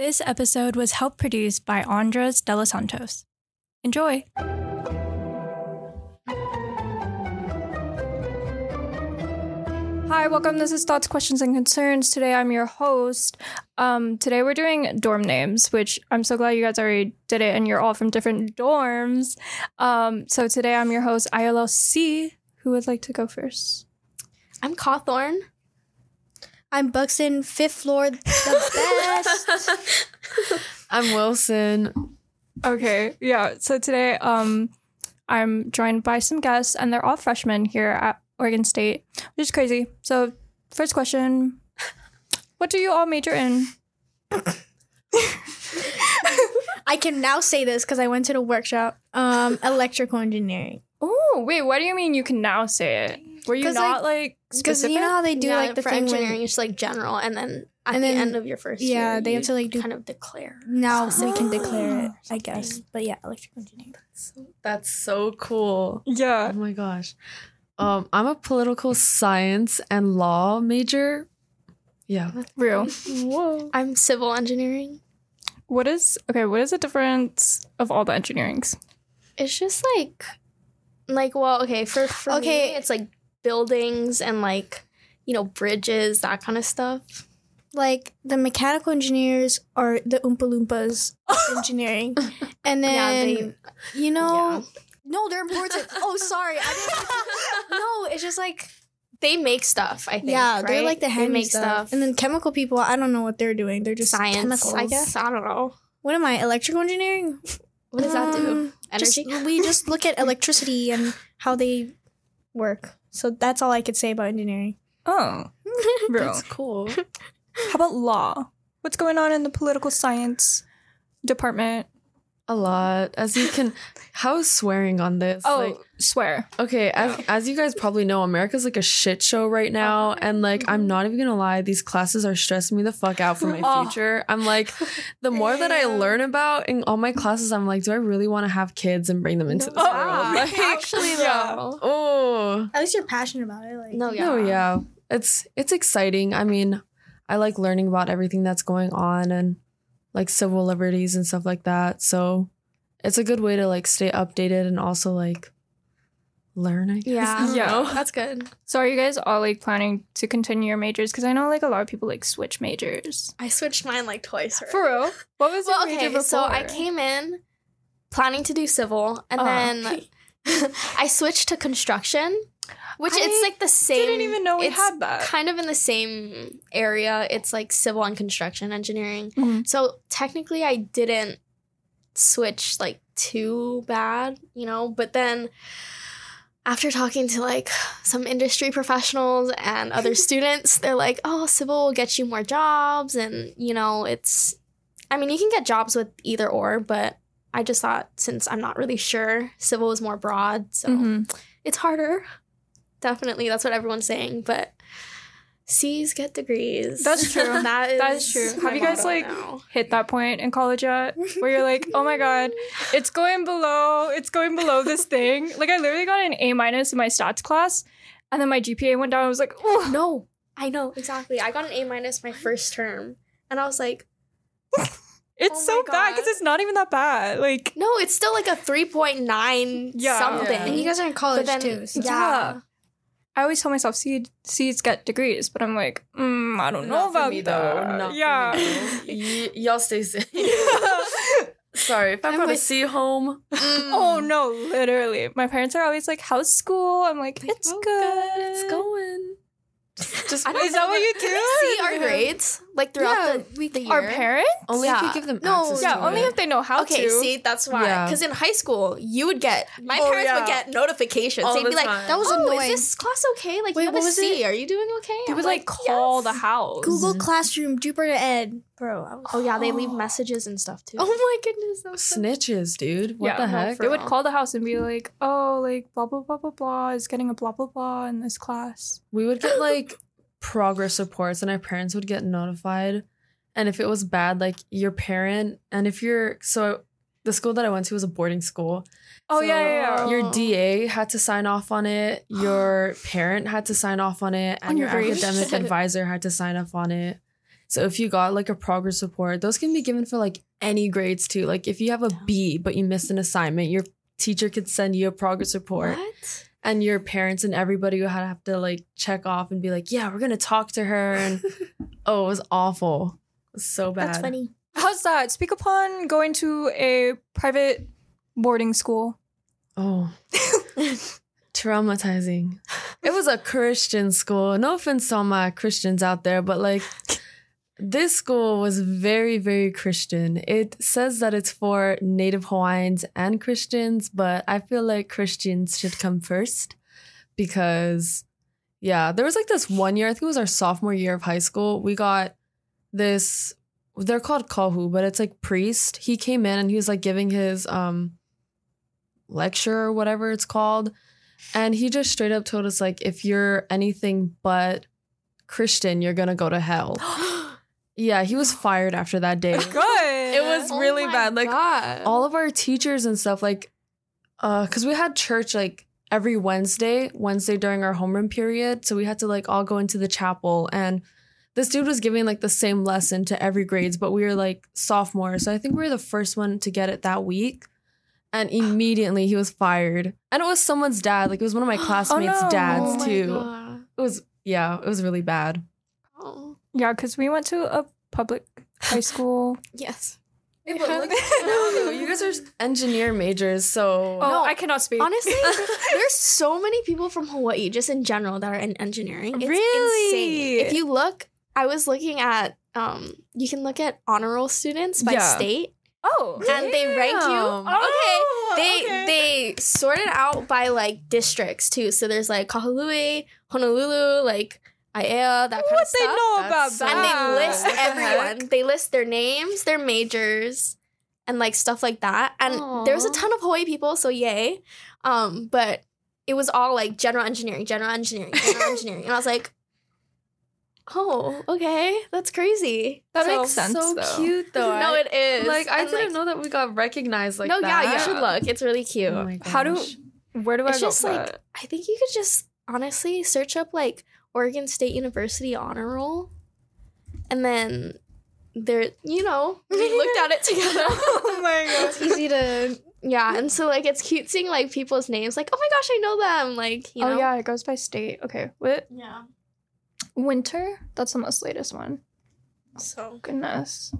This episode was helped produced by Andres De Los Santos. Enjoy! Hi, welcome. This is Thoughts, Questions, and Concerns. Today I'm your host. Um, today we're doing dorm names, which I'm so glad you guys already did it and you're all from different dorms. Um, so today I'm your host, ILLC. Who would like to go first? I'm Cauthorn. I'm Buxton, fifth floor, the best. I'm Wilson. Okay, yeah. So today, um, I'm joined by some guests, and they're all freshmen here at Oregon State, which is crazy. So, first question: What do you all major in? I can now say this because I went to the workshop. Um, electrical engineering. Oh, wait. What do you mean you can now say it? Were you 'Cause, not like, Because specific? you know how they do yeah, like the for thing engineering, when it's like general, and then at And the then- end of your first year, yeah, year, they have you to like do kind of declare. now we can declare it, I guess. But yeah, electrical engineering. That's so cool. Yeah. Oh yeah. my gosh. Um, I'm a political science and law major. Yeah. Real. Whoa. I'm civil engineering. What is okay? What is the difference of all the engineerings? It's just like, like well, okay, for for Okay. me, it's like buildings and like you know bridges, that kind of stuff. Like the mechanical engineers are the Oompa Loompas of engineering, and then yeah, they, you know, yeah. no, they're important. oh, sorry, no, it's just like they make stuff. I think. yeah, they're like the They make stuff. And then chemical people, I don't know what they're doing. They're just science. chemicals. I guess I don't know. What am I? Electrical engineering? What does that do? Um, Energy. Just, we just look at electricity and how they work. So that's all I could say about engineering. Oh. That's cool. How about law? What's going on in the political science department? A lot. As you can how's swearing on this? Oh, Like, swear. okay, as, as you guys probably know, America's like a shit show right now. And like I'm not even gonna lie, these classes are stressing me the fuck out for my Oh. future. I'm like, the more that I learn about in all my classes, I'm like, do I really want to have kids and bring them into this Oh, world? Like, Actually, Yeah. though. oh. At least you're passionate about it. Like No, yeah. No, yeah. It's it's exciting. I mean, I like learning about everything that's going on and like civil liberties and stuff like that. So it's a good way to like stay updated and also like learn, I guess. Yeah. Yeah. That's good. So are you guys all like planning to continue your majors? Because I know like a lot of people like switch majors. I switched mine like twice. For real? What was Well, your major okay, before? so I came in planning to do civil, and Uh, then I switched to construction, which I it's like the same. didn't even know we it's had that. Kind of in the same area. It's like civil and construction engineering. Mhm. So technically, I didn't switch like too bad, you know. But then after talking to like some industry professionals and other students, they're like, "Oh, civil will get you more jobs," and you know, it's. I mean, you can get jobs with either or, but I just thought since I'm not really sure, civil is more broad, so Mhm. it's harder. Definitely, that's what everyone's saying, but. C's get degrees. That's true. that is, That is true. Have you guys, like, now. Hit that point in college yet where you're like, oh my god, it's going below, it's going below this thing. Like I literally got an A minus in my stats class, and then my GPA went down. I was like, oh, No, I know exactly. I got an A minus my first term, and I was like, it's Oh so bad because it's not even that bad. Like, no, it's still like a three point nine Yeah. something. Yeah. and you guys are in college then, too. so- yeah. I always tell myself C C's get degrees, but I'm like, mm, I don't know Not about me, that. though. Yeah. Y- y'all stay safe. Sorry, if I I'm a with- C home. Oh no, literally. My parents are always like, "How's school?" I'm like, "It's Oh, good. It's going. Just I don't Is that what you do? see our grades like throughout Yeah, the, we- the year? Our parents? only if Yeah. you give them No, Yeah, only it. if they know how Okay, to. see, that's why. Yeah. Because in high school, you would get my Oh, parents yeah. would get notifications. All They'd the be like, time. That was "Oh, annoying. is this class okay? Like, Wait, you have what a was C. it? Are you doing okay?" they would like call "Yes." the house. Google. Classroom, Jupiter Ed, bro. I was, Oh yeah, they leave messages and stuff too. oh my goodness, that was so- Snitches, dude. What Yeah, the heck? They would call the house and be like, "Oh, like blah blah blah blah blah is getting a blah blah blah in this class." we would get like progress reports and our parents would get notified and if it was bad like your parent and if you're so the school that i went to was a boarding school Oh So yeah, yeah, yeah. your da had to sign off on it your parent had to sign off on it and On your your academic Shit. advisor had to sign off on it So if you got like a progress report, those can be given for like any grades too. Like if you have a B but you missed an assignment, your teacher could send you a progress report What? and your parents and everybody would have to like check off and be like, "Yeah, we're going to talk to her." And oh, it was awful. It was so bad. That's funny. How's that? Speak upon going to a private boarding school. Oh. Traumatizing. It was a Christian school. No offense to all my Christians out there, but like this school was very, very Christian. It says that it's for Native Hawaiians and Christians, but I feel like Christians should come first because, yeah, there was like this one year, I think it was our sophomore year of high school. We got this, they're called Kahu, but it's like priest. He came in and he was like giving his, um, lecture or whatever it's called. And he just straight up told us like if you're anything but Christian, you're gonna go to hell. yeah, he was fired after that day. Good. It was Oh really bad. Like God. all of our teachers and stuff, like uh, cause we had church like every Wednesday, Wednesday during our homeroom period. So we had to like all go into the chapel and this dude was giving like the same lesson to every grades, but we were like sophomores. So I think we were the first one to get it that week. And immediately he was fired. And it was someone's dad. Like it was one of my classmates' no. dads oh too. God. It was yeah, it was really bad. Oh. Yeah, because we went to a public high school. Yes. Hey, but look at you now, though. You guys are engineer majors, so Oh, No, I cannot speak. Honestly, there's so many people from Hawaii, just in general, that are in engineering. It's Really? insane. If you look, I was looking at, um, you can look at honor roll students by Yeah. state, oh, and they rank you. Damn. Oh, They okay. they sort it out by like districts too. So there's like Kahului, Honolulu, like Aiea, that kind what of they stuff. know about That's that? and they list everyone. They list their names, their majors, and like stuff like that. And there was a ton of Hawaii people, so yay. Um, but it was all like general engineering, general engineering, general engineering, and I was like, oh, okay, that's crazy. That So- makes sense. so though. cute though. no, it is. like I And, didn't know that we got recognized like no, that. yeah, you should look. It's really cute. Oh my How do- Where do I it's go just for like that? I think you could just honestly search up like Oregon State University honor roll, and then there, you know, we looked at it together. oh my It's easy to. yeah, and so like it's cute seeing like people's names, like oh my gosh, I know them, like you know. Oh yeah, it goes by state. Okay, what yeah. winter? That's the most latest one. So Goodness.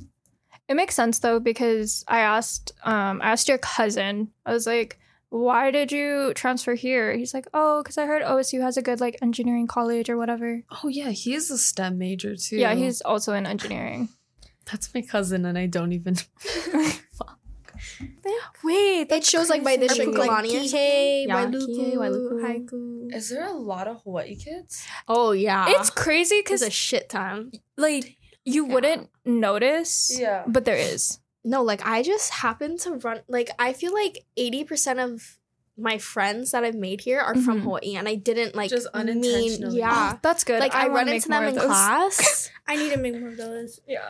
It makes sense though because I asked um I asked your cousin. I was like, "Why did you transfer here?" He's like, "Oh, cuz I heard OSU has a good like engineering college or whatever." Oh yeah, he's a STEM major too. Yeah, he's also in engineering. that's my cousin, and I don't even. Wait, It shows like by crazy. district, Or like Kihei, Yeah, Wailuku, Wailuku. Haiku. Is there a lot of Hawaii kids? oh yeah, it's crazy because cuz a shit ton. like you Yeah. wouldn't notice, Yeah. but there is. No, like I just happen to run. Like I feel like eighty percent of my friends that I've made here are from Mhm. Hawaii, and I didn't like Just mean- unintentionally. yeah. Oh, that's good. like I, wanna run into them in class. I need to make more of those. Yeah.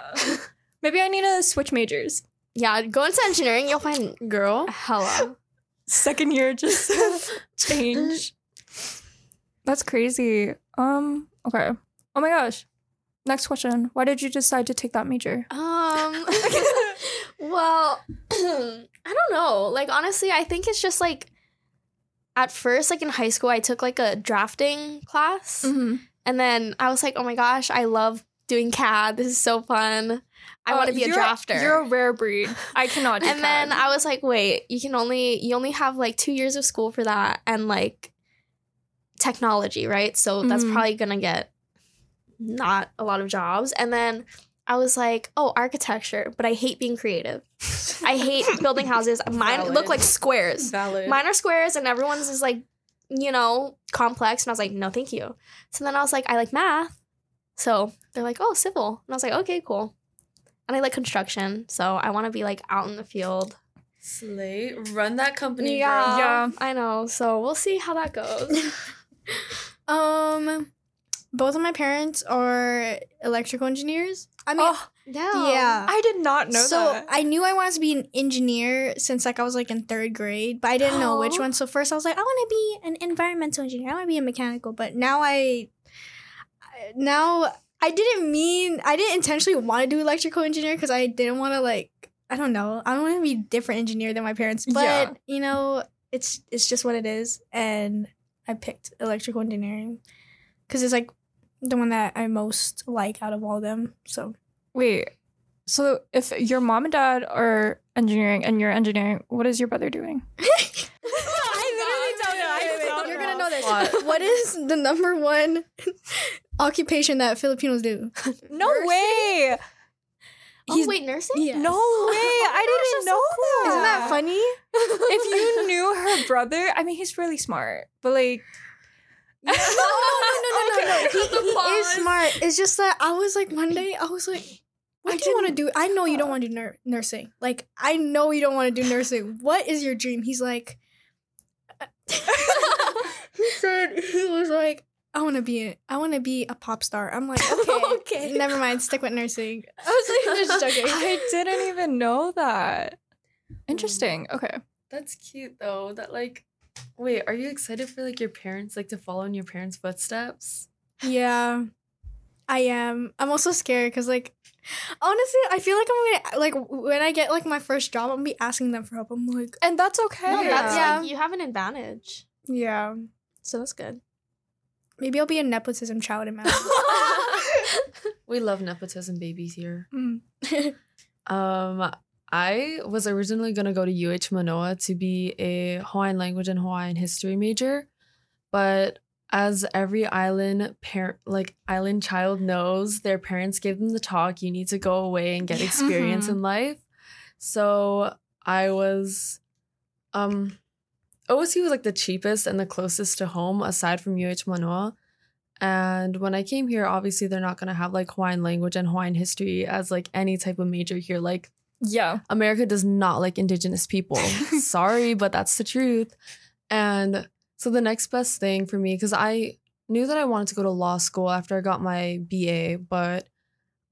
Maybe I need to switch majors. yeah, go into engineering, you'll find Girl, hella. Second year just change. That's crazy. Um, okay. Oh my gosh. Next question. Why did you decide to take that major? Um, well, I don't know. Like honestly, I think it's just like at first, like in high school, I took like a drafting class, Mm-hmm. and then I was like, oh my gosh, I love doing CAD. This is so fun. I want to be a drafter. Uh, You're a rare breed. I cannot do and then I was like, wait, you can only you only have like two years of school for that and like technology, right? So that's Mhm. probably gonna get not a lot of jobs. And then I was like, oh, architecture, but I hate being creative. I hate building houses. Mine Valid. look like squares. valid. Mine are squares and everyone's is like, you know, complex. And I was like, no, thank you. So then I was like, I like math. So they're like, oh, civil. And I was like, okay, cool. And I like construction. So I want to be like out in the field. Slay, run that company. Yeah. girl. Yeah. I know. So we'll see how that goes. Um, both of my parents are electrical engineers. I mean, oh, yeah. I did not know so that. I knew I wanted to be an engineer since like I was like in third grade, but I didn't know which one. So first I was like, I want to be an environmental engineer. I want to be a mechanical. But now I, now I didn't mean I didn't intentionally want to do electrical engineer because I didn't want to like I don't know I don't want to be a different engineer than my parents. But Yeah. you know it's it's just what it is, and I picked electrical engineering because it's like the one that I most like out of all of them. So Wait. So if your mom and dad are engineering and you're engineering, what is your brother doing? I literally don't know. I don't You're know. gonna know this. What? what is the number one occupation that Filipinos do? No Nursing? way. Oh He's- wait, nursing? Yeah. No way. I didn't know that. Isn't that funny? If you knew her brother, I mean, he's really smart, but like, no, no, no, no, no, no. Okay. He, he is smart. It's just that I was like one day I was like, what do you want to do? I know you don't want to do nur- nursing. Like I know you don't want to do nursing. What is your dream? He's like, he said he was like, I want to be a, I want to be a pop star. I'm like, okay, Okay. never mind. Stick with nursing. I was like, just joking. I didn't even know that. Mm. Interesting. Okay. That's cute though. That like, wait, are you excited for like your parents like to follow in your parents' footsteps? Yeah, I am. I'm also scared because, like, honestly, I feel like I'm gonna like when I get like my first job, I'm gonna be asking them for help. I'm like, And that's okay. No, that's Yeah. like you have an advantage. yeah, So that's good. maybe I'll be a nepotism child in my We love nepotism babies here. Mm. Um, I was originally gonna go to UH Manoa to be a Hawaiian language and Hawaiian history major, but as every island parent, like island child knows, their parents gave them the talk. You need to go away and get experience in life. So I was, um, OSU was like the cheapest and the closest to home aside from UH Manoa. And when I came here, obviously they're not gonna have like Hawaiian language and Hawaiian history as like any type of major here. Like Yeah. America does not like indigenous people. Sorry, but that's the truth. And so the next best thing for me, because I knew that I wanted to go to law school after I got my BA, but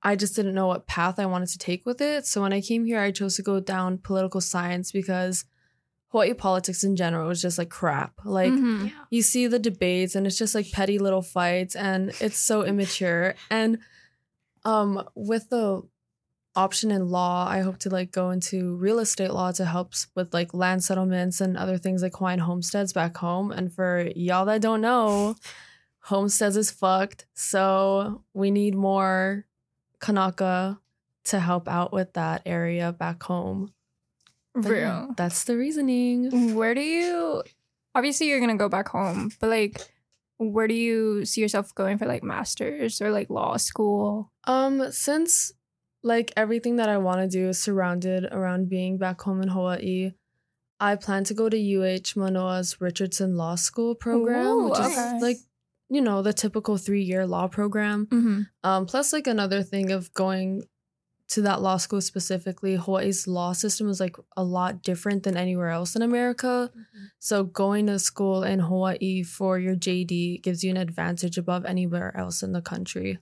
I just didn't know what path I wanted to take with it. So when I came here, I chose to go down political science because Hawaii politics in general was just like crap. Like Mhm. yeah. you see the debates and it's just like petty little fights and it's so immature and um with the option in law. I hope to like go into real estate law to help with like land settlements and other things like hawaiian homesteads back home. And for y'all that don't know homesteads is fucked. So we need more kanaka to help out with that area back home. But yeah, Real. that's the reasoning. Where do you obviously you're gonna go back home, but like where do you see yourself going for like masters or like law school? Um, since like everything that I want to do is surrounded around being back home in Hawaii, I plan to go to UH Manoa's Richardson Law School program, Ooh, which okay. is like you know the typical three year law program. Mm-hmm. Um, plus like another thing of going to that law school specifically, Hawaii's law system is like a lot different than anywhere else in America. So going to school in Hawaii for your JD gives you an advantage above anywhere else in the country.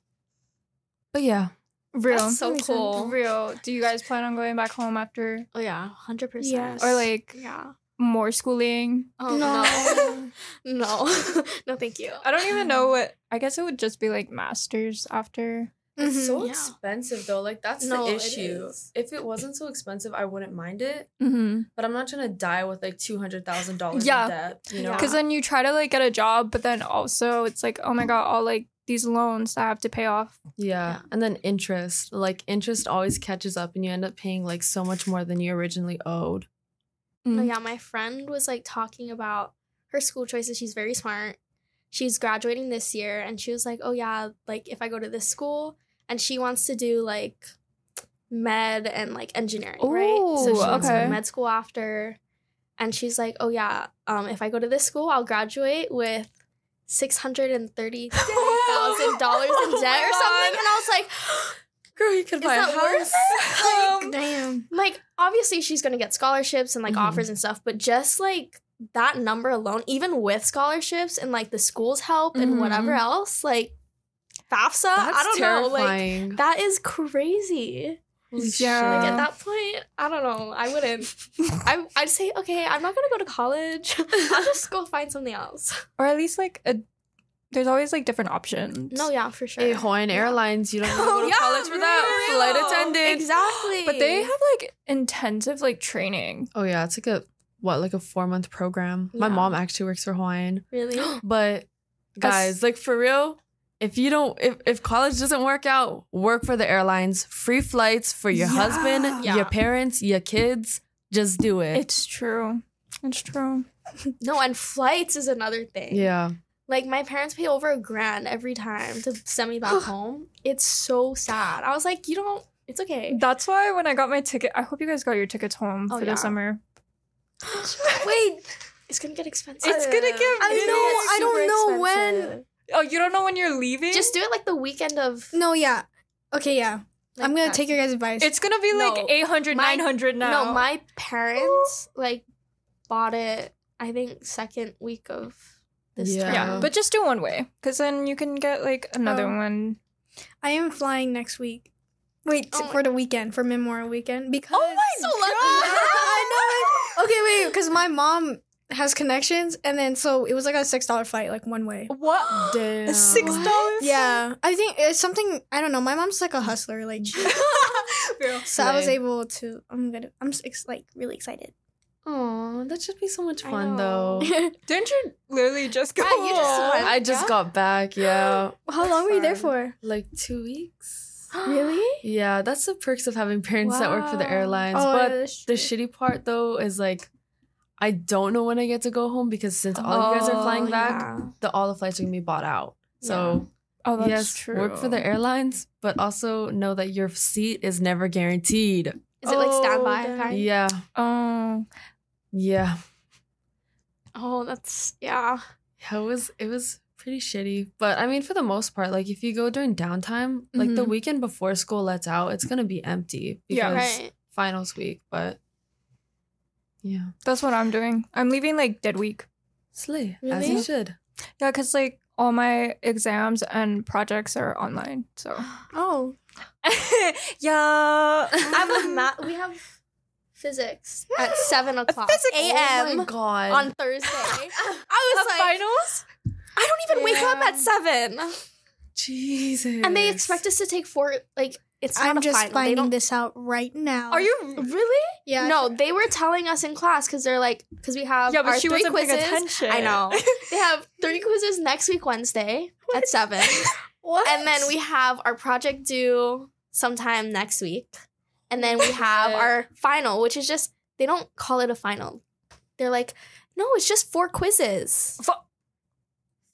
But yeah, Real. That's so cool. Real. Do you guys plan on going back home after Oh yeah, hundred percent. Yes. or like yeah. more schooling? Oh No. no, no, no, thank you. I don't even know what I guess it would just be like masters after. It's so Yeah. expensive though. Like that's No, the issue. is. If it wasn't so expensive, I wouldn't mind it. Mm-hmm. But I'm not trying to die with like two hundred thousand dollars Yeah. in debt. You know, Yeah. Because then you try to like get a job, but then also it's like, oh my god, I'll like these loans that I have to pay off. yeah. Yeah. And then interest, like interest always catches up, and you end up paying like so much more than you originally owed. No, Mm. yeah, my friend was like talking about her school choices. She's very smart. She's graduating this year, and she was like, "Oh yeah, like if I go to this school, and she wants to do like med and like engineering, right? So Ooh, she wants to go to med school after, and she's like, "Oh yeah, um, if I go to this school, I'll graduate with six hundred and thirty thousand dollars in Oh debt or something." And I was like. Girl, you could buy a house. it? Um, Damn. like obviously she's gonna get scholarships and like Mhm. offers and stuff but just like that number alone even with scholarships and like the school's help and Mhm. whatever else like fafsa That's i don't know like that is crazy Yeah. like at that point i don't know i wouldn't I, i'd say okay i'm not gonna go to college i'll just go find something else or at least like a there's always like different options. No, yeah, for sure. Hey, Hawaiian Airlines, you don't need to go to Yeah, college for that. for Flight real. attendant. Exactly. but they have like intensive like training. Oh yeah, it's like a what, like a four month program. My mom actually works for Hawaiian. really. But guys, like for real, if you don't if, if college doesn't work out, work for the airlines. Free flights for your Yeah. husband, Yeah. your parents, your kids. Just do it. It's true. It's true. No, and flights is another thing. yeah. Like my parents pay over a grand every time to send me back home. It's so sad. I was like, you don't. It's okay. That's why when I got my ticket, I hope you guys got your tickets home Oh, for yeah. the summer. Wait, it's gonna get expensive. It's gonna get I know, I don't super know when. Oh, you don't know when you're leaving? Just do it like the weekend of. No, yeah. Okay, yeah. like, I'm gonna that. take your guys' advice. It's gonna be like No. 800, My- 900 now. No, my parents like bought it. I think second week of this Yeah. term. yeah, but just do one way, because then you can get like another Oh. one. I am flying next week. Wait, Oh for the weekend, for Memorial Weekend, because Oh my So lucky. I know. Okay, wait, because my mom has connections, and then so it was like a six dollar flight, like one way. What? Damn. Six dollars? Yeah, I think it's something. I don't know. My mom's like a hustler, like she, so I was able to. I'm gonna. I'm s- ex- like really excited. Oh, that should be so much fun though. Didn't you literally just go? Yeah, you just home? went. I just Yeah. got back, yeah. How long were you there for? Like two weeks. Really? Yeah, that's the perks of having parents that work for the airlines. Oh, but yeah, the shitty part though is like I don't know when I get to go home because since all you guys are Oh, flying back, yeah. the all the flights are gonna be bought out. So Oh, that's yes, true. work for the airlines, but also know that your seat is never guaranteed. Is it like standby? Oh, kind? Yeah, Oh, yeah. Oh, that's yeah. Yeah, It was it was pretty shitty. But I mean for the most part, like if you go during downtime, like the Mhm. weekend before school lets out, it's gonna be empty because Yeah. Right. finals week. But yeah. that's what I'm doing. I'm leaving like dead week. Slay. As you should. Yeah, because like all my exams and projects are online. So Oh, yeah, I have a math. We have physics at seven o'clock Physics- Oh a.m. on Thursday. I was like, finals. I don't even wake up at seven, Jesus. and they expect us to take four. Like it's not I'm a just final. Finding this out right now. Are you really? Yeah. No, they were telling us in class because they're like, because we have Yeah, but our she three wasn't quizzes. paying attention. I know. They have three quizzes next week Wednesday at seven, What? and then we have our project due sometime next week, and then we have our final, which is just they don't call it a final. They're like, no, it's just four quizzes. Fo-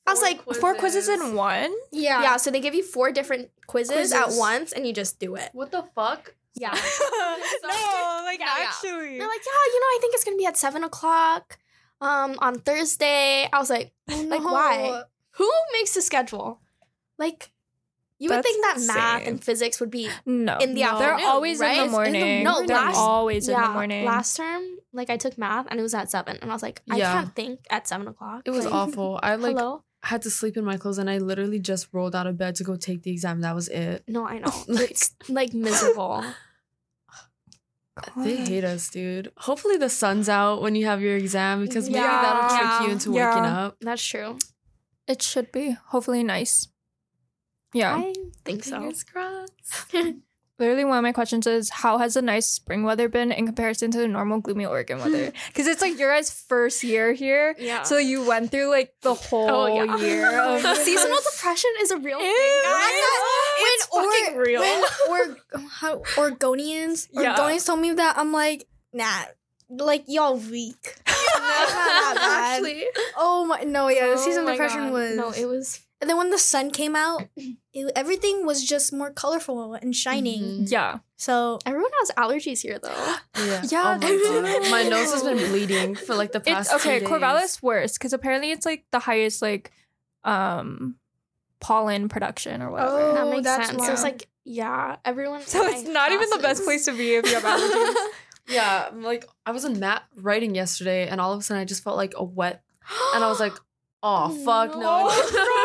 I was like, four quizzes in one. yeah. yeah. So they give you four different quizzes, at once, and you just do it. What the fuck? Yeah. no, like Yeah, yeah. actually. They're like, yeah, you know, I think it's gonna be at seven o'clock, um, on Thursday. I was like, Oh, like why? Who makes the schedule? Like, you would That's think that math insane. and physics would be no, in the afternoon. They're afternoon, always right? in It's the in the morning. No, they're last- always in the morning. Last term, like I took math and it was at seven, and I was like, I Yeah. can't think at seven o'clock. It was Like, awful. I like Hello? had to sleep in my clothes and I literally just rolled out of bed to go take the exam. That was it. No, I know. Like- it's like miserable. They hate us, dude. Hopefully the sun's out when you have your exam because maybe Yeah. that'll trick Yeah. you into Yeah. waking up. That's true. It should be hopefully nice. Yeah. I think so. Fingers crossed. Literally, one of my questions is how has the nice spring weather been in comparison to the normal gloomy Oregon weather? Because it's like your guys' first year here. Yeah. So you went through like the whole Oh, yeah. year of Seasonal depression is a real thing, Ew. guys. It's When fucking real. When or how Oregonians Yeah. Oregonians told me that I'm like, nah, like y'all weak. It's not that bad. Actually. Oh my no, yeah, the Oh season my depression God. was No, it was And then when the sun came out, it, everything was just more colorful and shining. Mhm. yeah. So everyone has allergies here though. Yeah. Yeah, Oh my, they God. do. my nose has been bleeding for like the past. It's okay. two days. Corvallis worse because apparently it's like the highest like um pollen production or whatever. Oh, that makes that's sense. So it's like yeah, everyone. So it's not even the best place to be if you have allergies. Yeah, like I was in mat writing yesterday, and all of a sudden I just felt like a wet, and I was like, "Oh fuck no!" and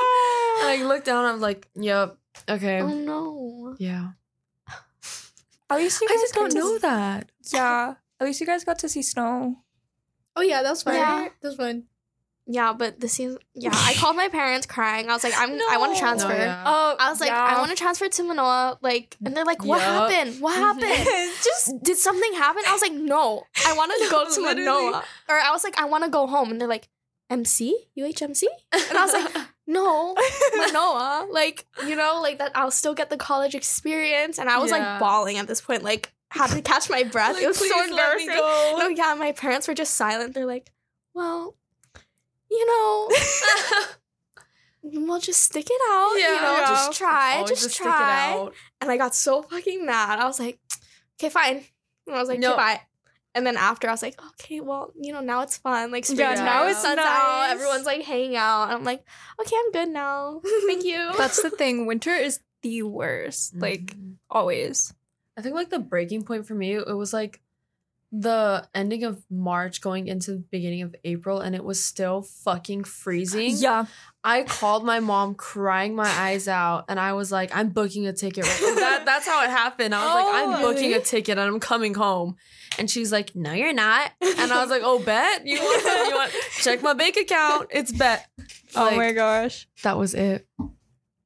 I looked down, I'm like, "Yep, okay, oh no. yeah." At least you I guys just don't to- know that. Yeah. At least you guys got to see snow. Oh yeah, that was fun. Yeah. That was fun. yeah, but this seems yeah. I called my parents crying. I was like, I'm No. I want to transfer. No, yeah. Oh, I was like, I want to transfer to Manoa. Like, and they're like, what Yup. happened? What happened? Just did something happen? I was like, no, I want to go to Manoa. Or I was like, I want to go home. And they're like, MC? UHMC? And I was like, no, Manoa. Like, you know, like that I'll still get the college experience. And I was Yeah. like bawling at this point, like, had to catch my breath. Like, it was so "Please let me embarrassing. go." No, yeah, my parents were just silent. They're like, well, you know, we'll just stick it out. Yeah, you know, Yeah. just try, just, it try. And I got so fucking mad. I was like, okay, fine. And I was like, No. okay, bye. And then after, I was like, okay, well, you know, now it's fun. Like, Yeah, springtime, now the it's sun's out. Everyone's like hanging out. And I'm like, okay, I'm good now. Thank you. That's the thing. Winter is the worst. Like Mhm. always. I think like the breaking point for me, it was like the ending of March going into the beginning of April, and it was still fucking freezing. Yeah. I called my mom crying my eyes out, and I was like, I'm booking a ticket. Right that, that's how it happened. I was like, Oh, I'm booking a ticket and I'm coming home. And she's like, No, you're not. And I was like, Oh, bet? You want, you want check my bank account? It's bet. oh Like, my gosh. That was it.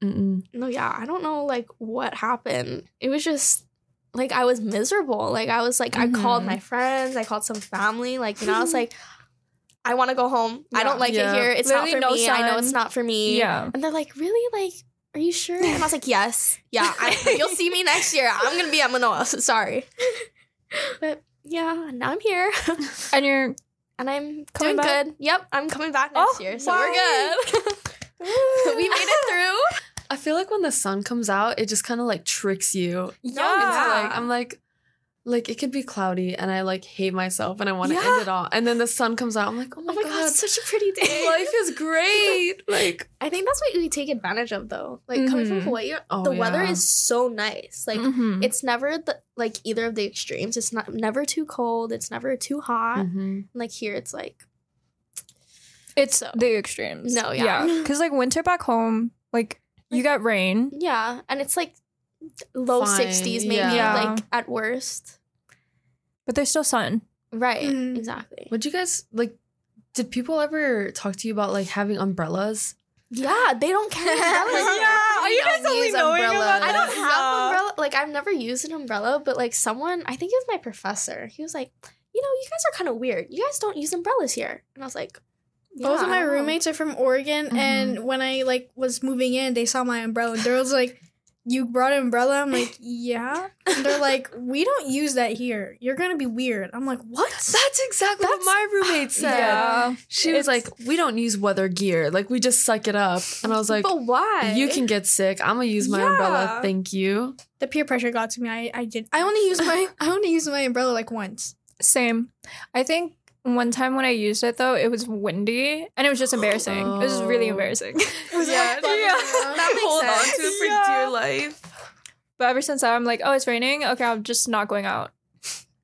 Mm-mm. no, yeah, I don't know like what happened. It was just like I was miserable. Like I was like I called my mm-hmm. friends, I called some family. Like you know, I was like, I want to go home. I don't like Yeah. it here. It's Literally not for no me. I know it's not for me. Yeah. And they're like, really? Like, are you sure? And I was like, yes. Yeah, I, you'll see me next year. I'm gonna be at Manoa. Sorry, but yeah, now I'm here, And you're and I'm coming back? good. Yep, I'm coming back next Oh, year, so why? we're good. we made it through. I feel like when the sun comes out, it just kind of like tricks you. yeah. Like I'm like, like it could be cloudy, and I like hate myself, and I want to Yeah. end it all. And then the sun comes out, I'm like, oh my, Oh my god, god, it's such a pretty day. life is great. Like, I think that's what we take advantage of, though. Like coming from Mhm. Hawaii, Oh, the weather is so nice. Like Mhm. it's never the like either of the extremes. It's not never too cold. It's never too hot. mhm. Like here, it's like it's so- the extremes. No, yeah. Because like winter back home, like you got rain. Yeah, and it's like low Fine, sixties, maybe yeah. like at worst. But there's still sun. Right, Mhm. exactly. would you guys like? Did people ever talk to you about like having umbrellas? Yeah, they don't carry umbrellas. Yeah, are you guys only knowing umbrellas. about I don't have Yeah. umbrella. Like I've never used an umbrella, but like someone, I think it was my professor. He was like, you know, you guys are kind of weird. You guys don't use umbrellas here, and I was like, Both of my roommates are from Oregon, Mhm. and when I like was moving in, they saw my umbrella. And girls like, "You brought an umbrella?" I'm like, "Yeah." And they're like, "We don't use that here. You're gonna be weird." I'm like, "What?" That's exactly That's- what my roommate said. Yeah. She was like, "We don't use weather gear. Like we just suck it up." And I was like, but why? "You can get sick. I'm gonna use my Yeah. umbrella. Thank you." The peer pressure got to me. I I did. I only used my I only used my umbrella like once. Same. I think one time when I used it though, it was windy and it was just embarrassing. It was really Oh. embarrassing. was Yeah, like, yeah. That makes Hold on sense. to it for Yeah. dear life. but ever since that, I'm like, oh, it's raining. Okay, I'm just not going out.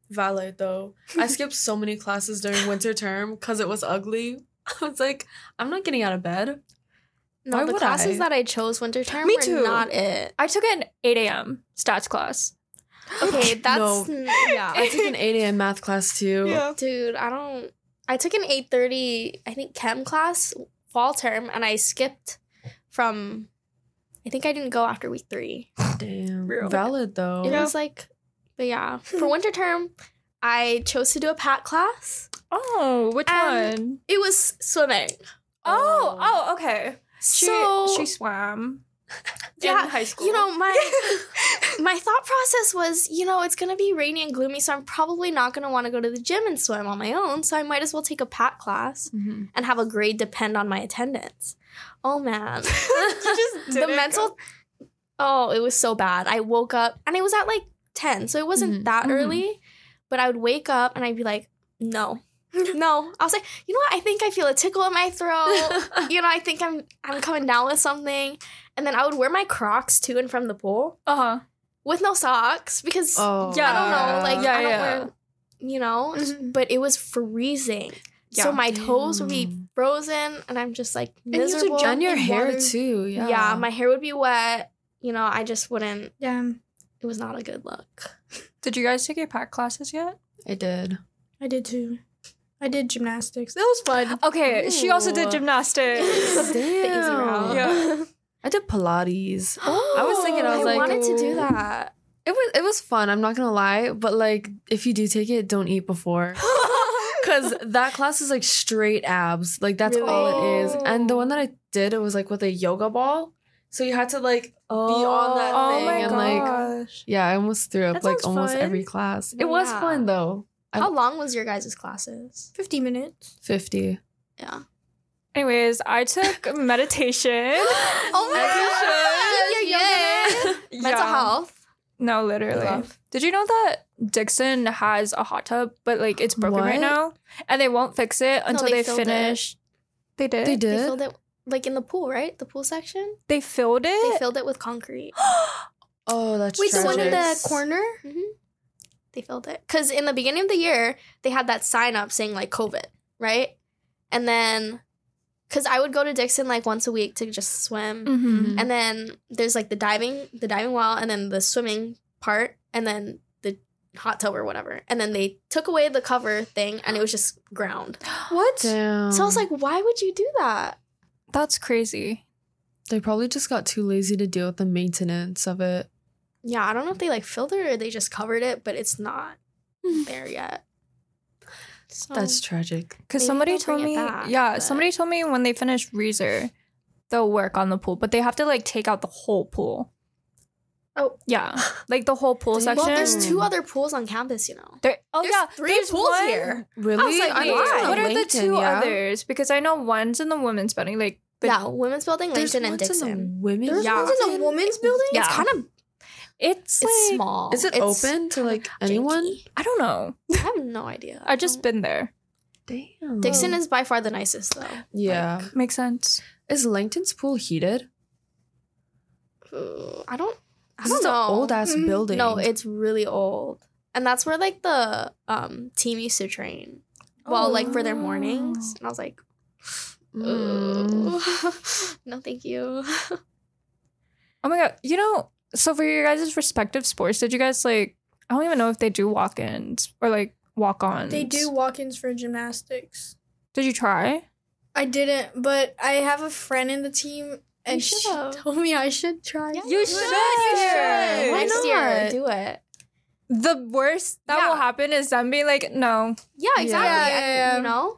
Valid though. I skipped so many classes during winter term because it was ugly. I was like, I'm not getting out of bed. No, Why the would classes I? that I chose winter term Me were too. not it. I took an 8 a.m. stats class. Okay, that's No. n- yeah. I took an 8 a.m. math class too. Dude, I don't. I took an eight thirty, I think, chem class fall term, and I skipped from. I think I didn't go after week three. Damn. Real. Valid though. It was like, but yeah, for winter term, I chose to do a PAC class. Oh, which Um, one? It was swimming. Oh, oh, okay. She, so she swam yeah, high school. you know my my thought process was, you know, it's gonna be rainy and gloomy, so I'm probably not gonna want to go to the gym and swim on my own. So I might as well take a PAC class Mhm. and have a grade depend on my attendance. Oh man. just the mental oh it was so bad i woke up and it was at like 10 so it wasn't Mhm. that Mhm. early but i would wake up and i'd be like no no i was like you know what i think i feel a tickle in my throat you know i think i'm i'm coming down with something and then i would wear my crocs to and from the pool Uh huh. with no socks because Oh, Yeah. i don't know like Yeah, i don't yeah. wear you know Mhm. but it was freezing so my toes would be frozen and i'm just like you have to miserable jump and your in hair water. too. Yeah. yeah. my hair would be wet. You know, I just wouldn't. Yeah, It was not a good look. Did you guys take your PAC classes yet? I did. I did too. I did gymnastics. That was fun. Okay, she also did gymnastics. The easy route. Yeah. I did Pilates. I was thinking, I was like, I wanted to do that. It was it was fun. I'm not gonna lie, but like if you do take it, don't eat before. Cause that class is like straight abs. Like that's all it is. And the one that I oh. did, it was like with a yoga ball. So you had to like Oh, on that oh. oh thing my and, like, gosh. yeah, I almost threw up That like almost fun. every class. It was fun though. I- How long was your guys' classes? 50 minutes. Fifty. Yeah. Anyways, I took meditation. Oh my Meditation. god! Your yoga Mental Yeah. health. No, literally. Love. Did you know that Dixon has a hot tub, but like it's broken right now, and they won't fix it until they they, filled it. finish. They did. They did. They did. filled it like in the pool, right? The pool section. They filled it? They filled it with concrete. Oh, that's Wait, the one in the tragic. corner? hmm They filled it because in the beginning of the year they had that sign up saying like COVID, right? And then because I would go to Dixon like once a week to just swim, Mhm. and then there's like the diving, the diving well, and then the swimming part, and then the hot tub or whatever. And then they took away the cover thing, and it was just ground. What? Damn. So I was like, why would you do that? That's crazy. they probably just got too lazy to deal with the maintenance of it. Yeah, I don't know if they like filled it or they just covered it, but it's not hmm. there yet. So, That's tragic. Because somebody told me, back, yeah, but- somebody told me when they finish Reser, they'll work on the pool, but they have to like take out the whole pool. Oh. yeah, like the whole pool section. well, there's two other pools on campus, you know. There- oh There's yeah, three there's pools one- here. Really? like, Wait, what are the two yeah. others? Because I know one's in the women's building, like the, yeah, women's building, Lincoln, and ones in the Dixon. women. There's Yeah. ones in the women's building? Yeah. It's kind of it's it's like, small. Is it It's open to like anyone? janky. I don't know. I have no idea. I've just been there. Damn. Dixon is by far the nicest though. Yeah. Makes sense. is Langton's pool heated? Uh, I don't. I 'Cause don't it's know. an old ass Mhm. building. No, it's really old, and that's where like the um team used to train. Well, like for their mornings, and I was like, Mm. "Ugh. no, thank you. Oh my god. You know, so for your guys' respective sports, did you guys like I don't even know if they do walk-ins or like walk-ons. They do walk-ins for gymnastics. Did you try? I didn't, but I have a friend in the team, and she told me I should try. Yeah, You do should. it. Why Next year, not? do it. The worst that Yeah. will happen is them being like, no. Yeah, exactly. Yeah, yeah, yeah. You know,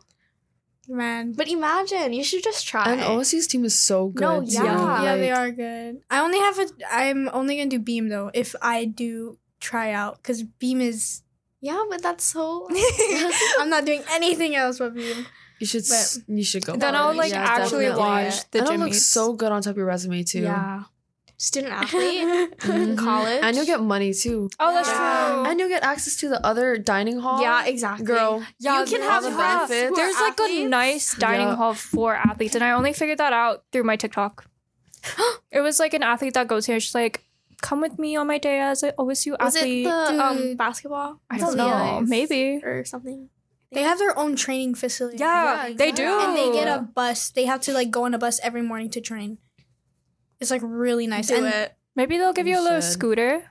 Man. but imagine you should just try. And OSU's team is so good. No, too. yeah. yeah, they are good. I only have a. I'm only gonna do beam though if I do try out because beam is. yeah, but that's so. I'm not doing anything else but beam. You should. s you should go. Then I'll like Yeah, actually definitely. watch the and gym it'll look meets. so good on top of your resume too. yeah, student athlete in college, And you'll get money too. Oh, that's Yeah. true. And you'll get access to the other dining hall. Yeah, exactly. Girl. Yeah, you can have the friends benefits. who are There's like a nice dining Yeah. hall for athletes, and I only figured that out through my TikTok. it was like an athlete that goes here. She's like, "Come with me on my day as an OSU Was athlete." it the um, basketball? I don't Yeah. know, maybe. or something. They have their own training facility. Yeah, Yeah, they do. and they get a bus. They have to like go on a bus every morning to train. It's like really nice. Do and it. Maybe they'll give you a little should. scooter,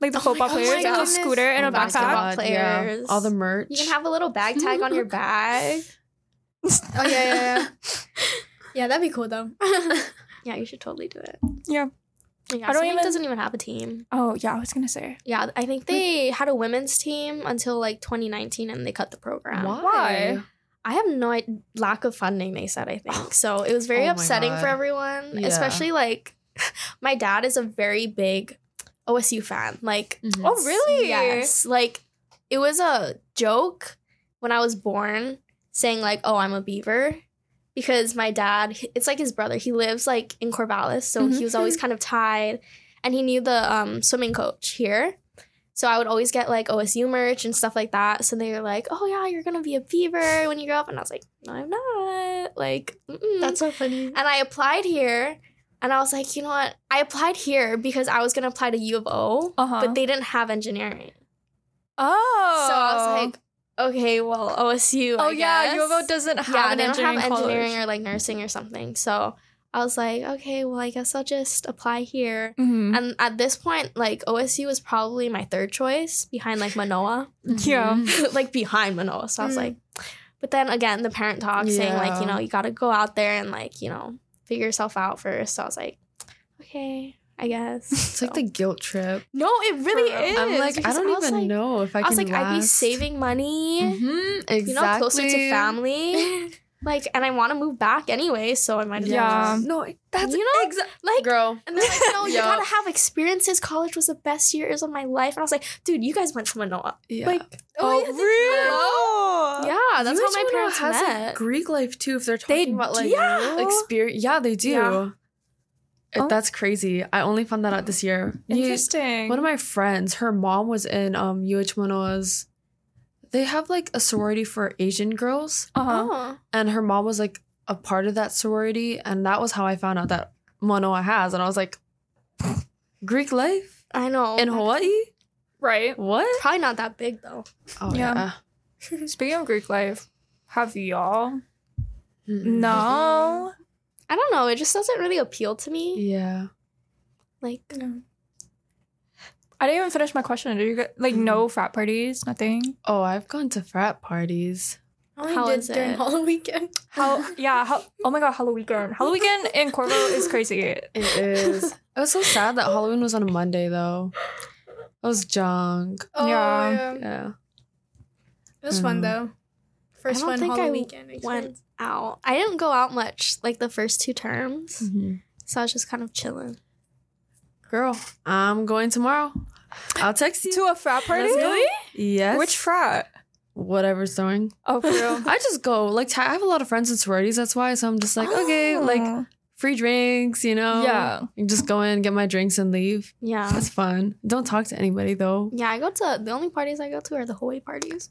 like the Oh my football players, oh a goodness. scooter and Oh a backpack. God, yeah. All the merch. You can have a little bag tag on your bag. Oh yeah, yeah, yeah. yeah, that'd be cool though. Yeah, you should totally do it. Yeah. Yeah, I don't Sonic even- doesn't even have a team. Oh yeah, I was gonna say. Yeah, I think they had a women's team until like 2019, and they cut the program. Why? Why? I have no lack of funding. They said I think so. It was very Oh upsetting for everyone, Yeah. especially like my dad is a very big OSU fan. Like, Mhm. Oh really? yes, like it was a joke when I was born, saying like, "Oh, I'm a Beaver." Because my dad, it's like his brother. He lives like in Corvallis, so Mhm. he was always kind of tied, and he knew the um, swimming coach here. So I would always get like OSU merch and stuff like that. So they were like, "Oh yeah, you're gonna be a Beaver when you grow up," and I was like, "No, I'm not." Like, mm-mm. so funny. and I applied here, and I was like, you know what? I applied here because I was gonna apply to U of O, Uh-huh. but they didn't have engineering. Oh. So I was like, okay, well, OSU. oh I yeah, guess. U of O doesn't have yeah, they don't engineering, have engineering college. or like nursing or something. So I was like, okay, well, I guess I'll just apply here. Mhm. And at this point, like OSU was probably my third choice behind like Manoa, Yeah. like behind Manoa. So I was Mm. like, But then again, the parent talk saying like, you know, you got to go out there and like, you know, figure yourself out first. So I was like, okay, I guess. It's like the guilt trip. no, it really is. I'm like, I don't was even like- know if I, can't. I, was like, I'd be saving money, Mhm, exactly. you know, closer to family. like, and I want to move back anyway, so I might as Yeah. well. No, that's You know, exactly. Like, Girl, and they're like, no, you Yup. gotta have experiences. College was the best years of my life. And I was like, dude, you guys went to Manoa. yeah. Like, Oh, yeah, that's how my UHMNO parents has, like, met. Greek life too. If they're They talking about like do? experience, yeah, they do. Yeah. It- Oh. That's crazy. I only found that out this year. You- Interesting. one of my friends, her mom was in um UH Manoa's. They have like a sorority for Asian girls, uh-huh. Oh. and her mom was like a part of that sorority, and that was how I found out that Manoa has, and I was like, Greek life I know. in Hawaii? Right. What? Probably not that big though. Oh Yeah. yeah. Speaking of Greek life, have y'all? Mm-mm. No. I don't know. It just doesn't really appeal to me. Yeah. Like, I didn't even finish my question. Did you get like no frat parties? Nothing. Oh, I've gone to frat parties. I only How did during it? Halloween weekend. How? yeah. How? Oh my god, Halloween. Halloween in Corvo is crazy. It is. it was so sad that Halloween was on a Monday though. I was junk. Oh, Yeah. yeah. Yeah. It was fun Mm. though. First I don't fun think I Halloween weekend. went out. I didn't go out much like the first two terms. Mhm. So I was just kind of chilling. Girl, I'm going tomorrow. I'll text you. To a frat party? Really? Yes. Which frat? Whatever's throwing. Oh, for real. I just go. Like, I have a lot of friends in sororities. That's why. So I'm just like, okay, ah. like Oh. free drinks, you know? Yeah. You just go in, get my drinks, and leave. Yeah. It's fun. Don't talk to anybody though. Yeah, I go to the only parties I go to are the Hawaii parties.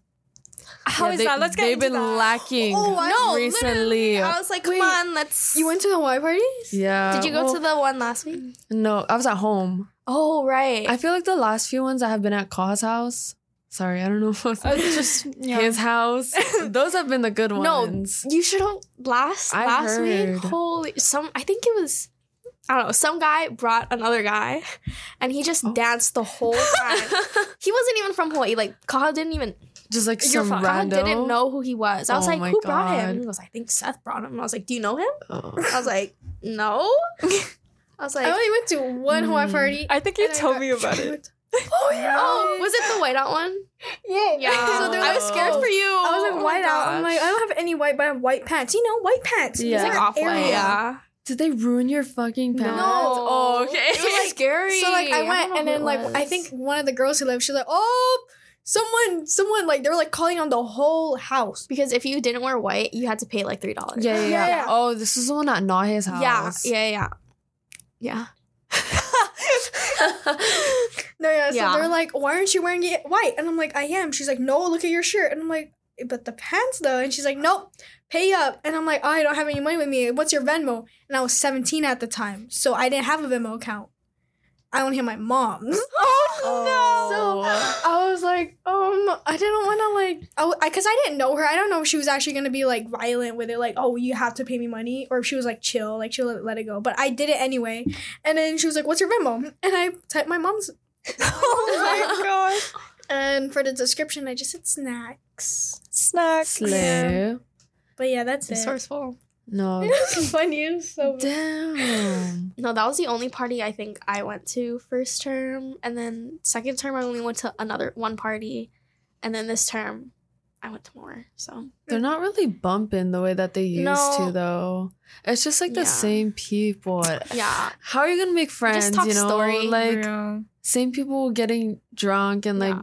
How Yeah, is they, that? Let's get They've into been that. lacking Oh, No, recently. I was like, come Wait, on, let's. You went to the Hawaii parties? Yeah. Did you go well, to the one last week? No, I was at home. Oh, right. I feel like the last few ones I have been at Ka's house. Sorry, I don't know if oh, it was just yeah. his house. Those have been the good ones. No, you should have last I last week. Holy, some I think it was. I don't know. Some guy brought another guy, and he just Oh. danced the whole time. he wasn't even from Hawaii. Like Kaha didn't even. Just like You're some fine. Kaha rando. didn't know who he was. I was Oh like, my "Who brought him?" God. And he goes, "I think Seth brought him." And I was like, "Do you know him?" Oh. I was like, "No." I was like, I only went to one Hawaii Mm. party. I think you and I told got- me about it. oh yeah. "Oh, was it the whiteout one?" yeah. Yeah. So they're I was scared oh. for you. I was like Oh my white out. I'm like, I don't have any white, but I have white pants. You know, white pants. Yeah. It's like off white. Yeah. Did they ruin your fucking pants? No. Oh, okay. It was like scary. So like I went know and then it like I think one of the girls who lived, she's like, oh, someone, someone like they were like calling on the whole house. because if you didn't wear white, you had to pay like three dollars. yeah, yeah, yeah, Yeah. Oh, this is the one at Nahe's house. Yeah, yeah, yeah, yeah. No, yeah. So Yeah. they're like, why aren't you wearing it white? And I'm like, I am. She's like, no, look at your shirt. And I'm like, but the pants though. And she's like, nope, pay up. And I'm like, oh, I don't have any money with me. What's your Venmo? And I was 17 at the time, so I didn't have a Venmo account. I only had my mom's. Oh, no. So I was like, um, I didn't want to like, I, w- I, cause I didn't know her. I don't know if she was actually gonna be like violent with it, like, oh, you have to pay me money, or if she was like chill, like she'll let, let it go. But I did it anyway. And then she was like, "What's your Venmo?" And I typed my mom's. oh my god. And for the description, I just said snacks. Snacks. Slay. But yeah, that's it. Resourceful. No. It's funny. It was so Damn. No, that was the only party I think I went to first term, and then second term I only went to another one party, and then this term I went to more. So They're not really bumping the way that they used No. to, though. It's just like the Yeah. same people. yeah, How are you gonna make friends? talk you know, story. like Yeah. same people getting drunk and like, Yeah.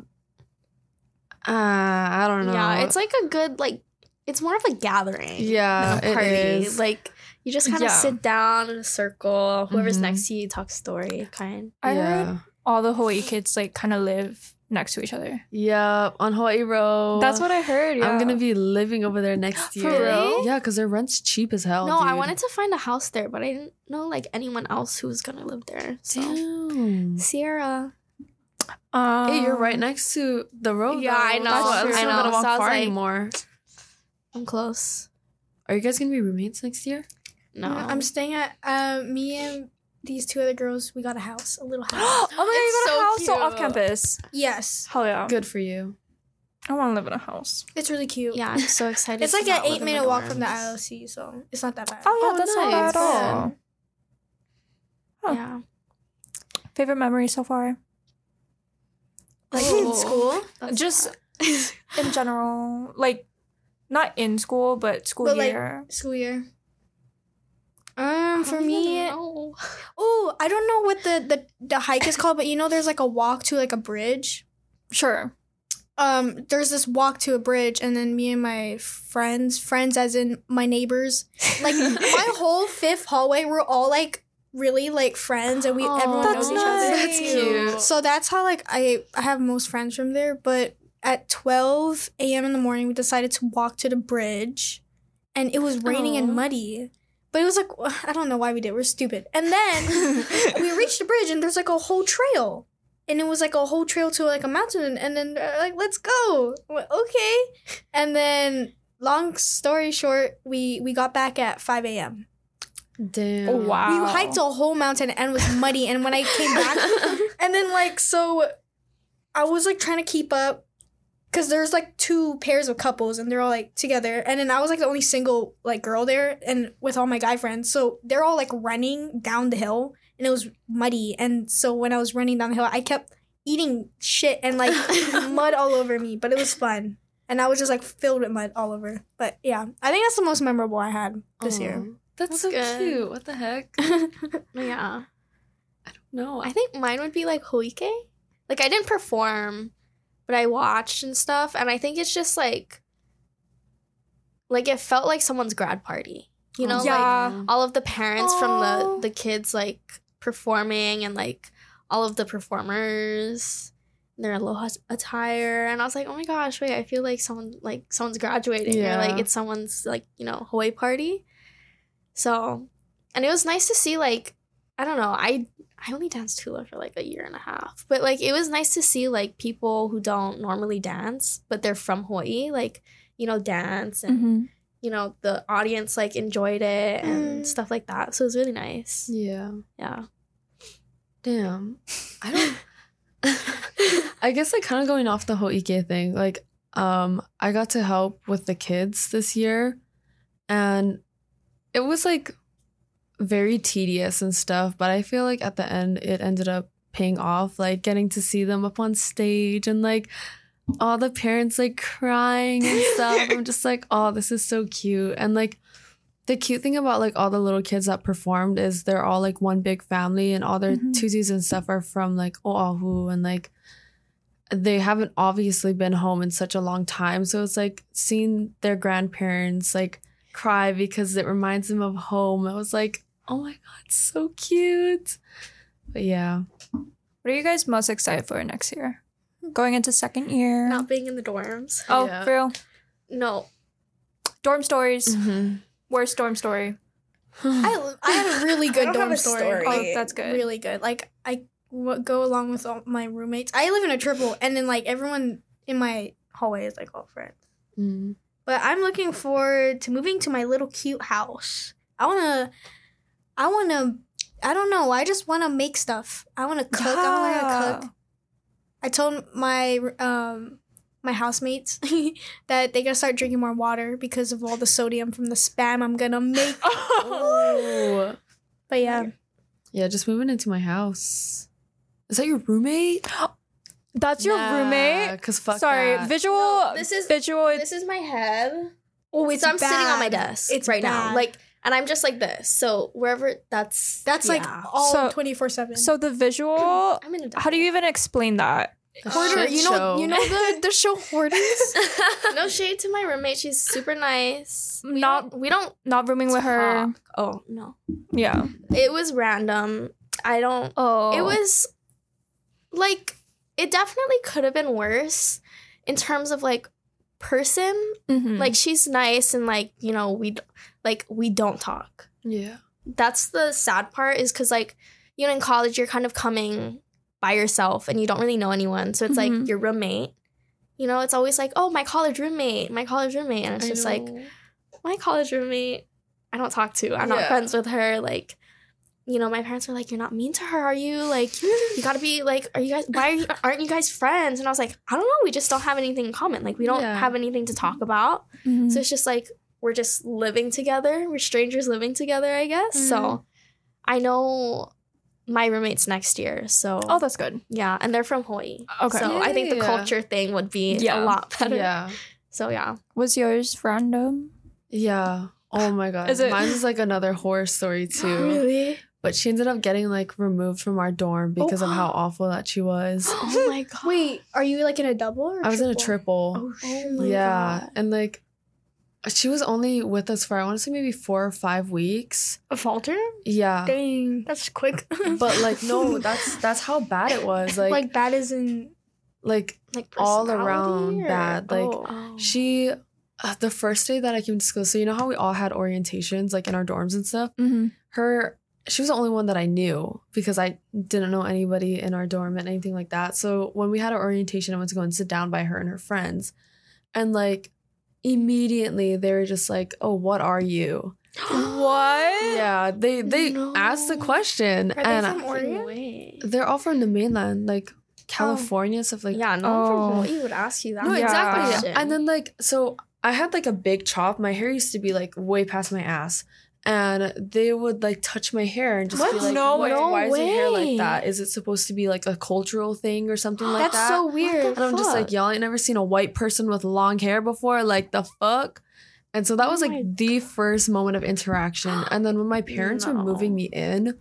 ah, I don't know. yeah, it's like a good like it's more of a gathering. Yeah, than a party. is. Like you just kind of Yeah. sit down in a circle. Whoever's Mhm. next to you talk story, kind. I yeah. heard all the Hawaii kids like kind of live next to each other. Yeah, on Hawaii Road. That's what I heard. Yeah. I'm gonna be living over there next For year. real? Yeah, because their rent's cheap as hell. no, I wanted to find a house there, but I didn't know like anyone else who was gonna live there. So Damn. Sierra. Um, Hey, you're right next to the road. Yeah, though. I know, That's I true. know. Not to walk So I was far like- anymore. I'm close. Are you guys gonna be roommates next year? No, I'm staying at uh, me and these two other girls. We got a house, a little house. oh my god, you It's got a so house so cute. off campus. yes. Hell yeah. Good for you. I want to live in a house. It's really cute. Yeah, I'm so excited. It's like an eight minute walk from the. ILC, so it's not that bad. Oh yeah, Oh, that's not bad at nice. all. Huh. Yeah. Favorite memory so far? Like Oh. in school. That's Just sad. in general, like not in school, but school But, like, year. School year. Um, for me, oh, I don't know what the, the the hike is called, but you know, there's like a walk to like a bridge. sure. Um, there's this walk to a bridge, and then me and my friends, friends as in my neighbors, like my whole fifth hallway, we're all like really like friends, and we Aw, everyone that's knows each other. That's cute. So that's how like I I have most friends from there. But at 12 a.m. in the morning, we decided to walk to the bridge, and it was raining and muddy. But it was like I don't know why we did. We're stupid. And then we reached the bridge, and there's like a whole trail, and it was like a whole trail to like a mountain. And then they're like, let's go. I'm okay. And then long story short, we we got back at 5 a.m. Damn. Oh, wow. We hiked a whole mountain and it was muddy. And when I came back, and then like so I was like trying to keep up because there's like two pairs of couples and they're all like together. And then I was like the only single like girl there and with all my guy friends. So they're all like running down the hill and it was muddy. And so when I was running down the hill, I kept eating shit and like mud all over me, but it was fun. And I was just like filled with mud all over. But yeah, I think that's the most memorable I had this year. That's, That's so good. cute. What the heck? yeah. i don't know I think mine would be like Hoike. Like I didn't perform, but I watched and stuff, and I think it's just like like it felt like someone's grad party. You know, like Yeah. all of the parents Aw. from the the kids like performing and like all of the performers their aloha attire and I was like, "Oh my gosh, wait, I feel like someone like someone's graduating or like it's someone's like, you know, Hawaii party." So, and it was nice to see like I don't know, I I only danced hula for like a year and a half, but like it was nice to see like people who don't normally dance, but they're from Hawaii, like you know, dance and Mhm. you know the audience like enjoyed it and Mm. stuff like that. So it was really nice. Yeah. Yeah. Damn. I don't. I guess like kind of going off the Hoike thing, like um I got to help with the kids this year and it was like very tedious and stuff, but I feel like at the end it ended up paying off like getting to see them up on stage and like all the parents like crying and stuff. I'm just like, "Oh, this is so cute." And like the cute thing about like all the little kids that performed is they're all like one big family and all their Mhm. tutus and stuff are from like Oahu and like they haven't obviously been home in such a long time. So it's like seeing their grandparents like cry because it reminds him of home. I was like, oh my god, so cute. But yeah. What are you guys most excited for next year? Going into second year. Not being in the dorms. oh, Yeah. for real. No. Dorm stories. Mm-hmm. Worst dorm story. I, I had a really I good don't dorm have a story. story. Oh, that's good. Really good. Like I w- go along with all my roommates. I live in a triple, and then like everyone in my hallway is like all friends. Mm-hmm. But I'm looking forward to moving to my little cute house. I wanna, I wanna, I don't know. I just wanna make stuff. I wanna cook. I wanna cook. I told my um my housemates that they gotta start drinking more water because of all the sodium from the spam I'm gonna make. Oh. But yeah, Yeah, just moving into my house. Is that your roommate? That's your roommate. Cause fuck Sorry, that. visual. No, this is- visual. This is my head. oh, it's so I'm sitting on my bad. desk It's right now. bad. Like and I'm just like this. So wherever that's That's like yeah. all So- twenty four seven. so the visual. I'm in a How do you even explain that? A Hoarder, shit you know, show. you know the the show Hoarders. no shade to my roommate. She's super nice. We Not- don't, we don't Not rooming with her. talk. Oh no. Yeah. It was random. I don't Oh. it was like it definitely could have been worse in terms of like person Mhm. like she's nice and like you know we like we don't talk Yeah. that's the sad part is because like you know in college you're kind of coming by yourself and you don't really know anyone so it's Mhm. like your roommate you know it's always like oh my college roommate my college roommate and it's I just like my college roommate I don't talk to I'm Yeah. not friends with her like you know, my parents were like, "You're not mean to her, are you? Like, you gotta be like, are you guys? Why are you, aren't you guys friends?" And I was like, "I don't know. We just don't have anything in common. Like, we don't Yeah. have anything to talk about. Mhm. So it's just like we're just living together. We're strangers living together, I guess. So I know my roommates next year. So oh, that's good. yeah, and they're from Hawaii. Okay. So I think the Yeah. culture thing would be Yeah. a lot better. Yeah. So yeah. Was yours random? Yeah. Oh my god. Is it- Mine is like another horror story too. Really? But she ended up getting like removed from our dorm because of how Oh. awful that she was. Oh my god. Wait, are you like in a double or I was in a triple. Oh, Oh my yeah. God. And like she was only with us for I want to say maybe four or five weeks. A falter? Yeah. Dang, that's quick. But like no, that's that's how bad it was. Like like like, that is in. Like all around or- bad, like, oh. Oh. she uh, the first day that I came to school, so you know how we all had orientations like in our dorms and stuff? Mm-hmm. her she was the only one that I knew because I didn't know anybody in our dorm and anything like that. So when we had our orientation, I went to go and sit down by her and her friends. And like immediately they were just like, Oh, what are you? What? Yeah, they they No. asked the question Are they and from No Oregon? they're all from the mainland, like oh. California, stuff like yeah, no one Oh. from Hawaii would ask you that. No, Yeah. exactly. question. And then like so I had like a big chop. My hair used to be like way past my ass. And they would like touch my hair and just be What? like, No "What- way. why is your hair like that? Is it supposed to be like a cultural thing or something like That's that? That's so weird. and I'm just like, y'all ain't never seen a white person with long hair before. Like the fuck? And so that Oh was like my the first moment of interaction. And then when my parents were moving me in,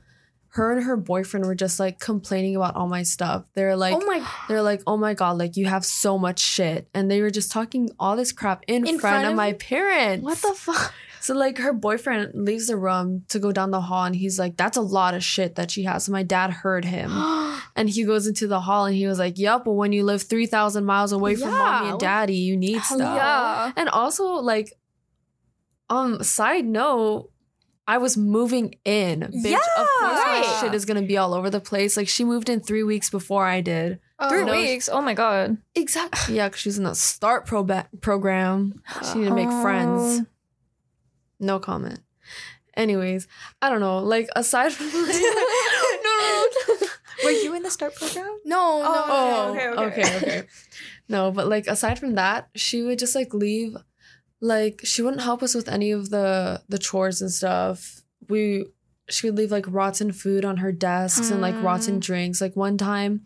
her and her boyfriend were just like complaining about all my stuff. They're like, oh my. they're like, oh my god, like you have so much shit, and they were just talking all this crap in, In front, front of of my parents. What the fuck? So like her boyfriend leaves the room to go down the hall, and he's like, that's a lot of shit that she has. So my dad heard him, and he goes into the hall, and he was like, yup. But when you live three thousand miles away from mommy and daddy, you need stuff. Yeah. And also like, um, side note. I was moving in, bitch. Yeah, of course, my shit is gonna be all over the place. Like she moved in three weeks before I did. Three Oh. no, weeks. Oh my god. Exactly. Yeah, because she was in the start pro program. She needed to make friends. No comment. Anyways, I don't know. Like aside from no, no Were you in the start program? No, no, Oh, no. okay, okay. okay, okay. No, but like aside from that, she would just like leave. Like she wouldn't help us with any of the the chores and stuff. We she would leave like rotten food on her desks and like rotten Mm. drinks. Like one time,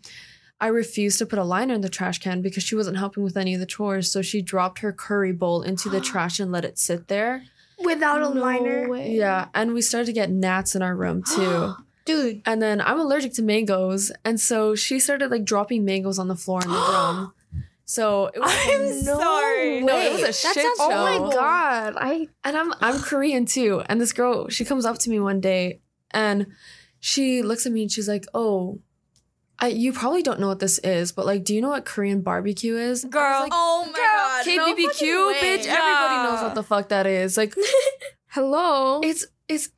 I refused to put a liner in the trash can because she wasn't helping with any of the chores. So she dropped her curry bowl into the trash and let it sit there. Without a No liner, way. Yeah, and we started to get gnats in our room too. dude. And then I'm allergic to mangoes, and so she started like dropping mangoes on the floor in the room. So it was I'm No sorry. No, it was a way. shit sounds- Oh my god. I and I'm I'm Korean too. And this girl, she comes up to me one day and she looks at me and she's like, "Oh, I you probably don't know what this is, but like, do you know what Korean barbecue is?" Girl. like, Oh my god. KBBQ, no bitch. Everybody knows what the fuck that is. Like, Hello. it's it's.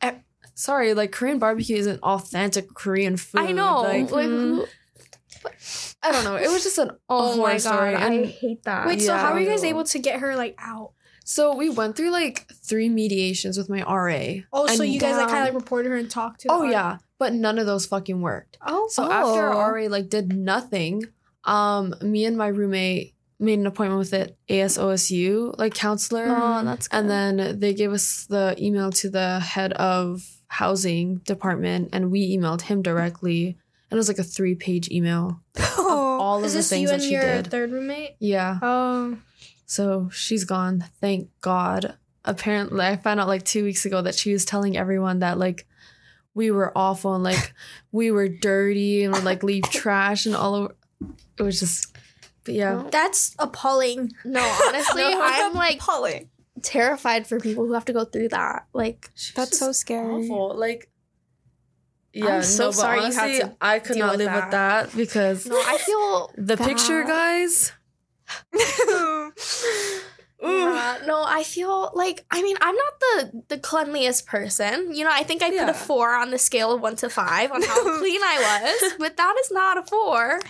Sorry, like Korean barbecue isn't authentic Korean food. I know. Like, Like, who- I don't know. It was just an oh horror my story. god. And I hate that. Wait, so how were you guys able to get her like out? so we went through like three mediations with my RA. Oh, so you guys like kind of like reported her and talked to. Oh RA. yeah, but none of those fucking worked. Oh, So after Oh. our RA like did nothing, um, me and my roommate made an appointment with the ASOSU like counselor, oh, that's good. and then they gave us the email to the head of housing department, and we emailed him directly, and it was like a three page email of all of is the this things you that and she your did. third roommate? Yeah, Oh, so she's gone. Thank God. Apparently, I found out like two weeks ago that she was telling everyone that like we were awful and like we were dirty and would like leave trash and all over. It was just, yeah. that's appalling. no, honestly, I'm like Polly. terrified for people who have to go through that. Like That's so scary. awful. Like, yeah, I'm so no, but sorry you had to I could deal not with live with that because no, I feel the picture, guys. Yeah, no, I feel like I mean I'm not the the cleanliest person. You know, I think I put Yeah. a four on the scale of one to five on how clean I was, but that is not a four.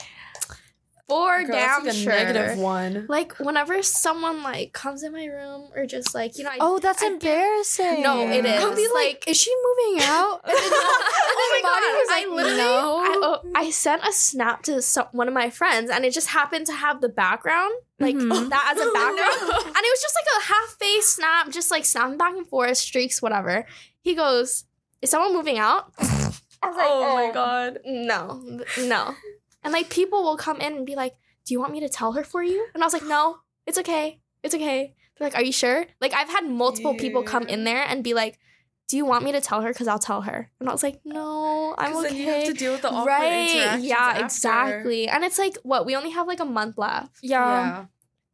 For Girl, damn like negative one. Like whenever someone like comes in my room or just like you know. I, Oh, that's I get- embarrassing. No, it is. I'll be like, Like- is she moving out? And then- oh my god! was I like, literally, no. I, oh, I sent a snap to some, one of my friends, and it just happened to have the background, like Mhm. that as a background, No. and it was just like a half face snap, just like snapping back and forth, streaks, whatever. He goes, "Is someone moving out?" I was like, oh my god. no, no. And like people will come in and be like, "Do you want me to tell her for you?" And I was like, "No, it's okay, it's okay." They're like, "Are you sure?" Like I've had multiple people come in there and be like, "Do you want me to tell her? Because I'll tell her." And I was like, "No, I'm okay." then you have to deal with the awkward right? interactions Yeah, after. exactly. And it's like, what? We only have like a month left. Yeah. Yeah.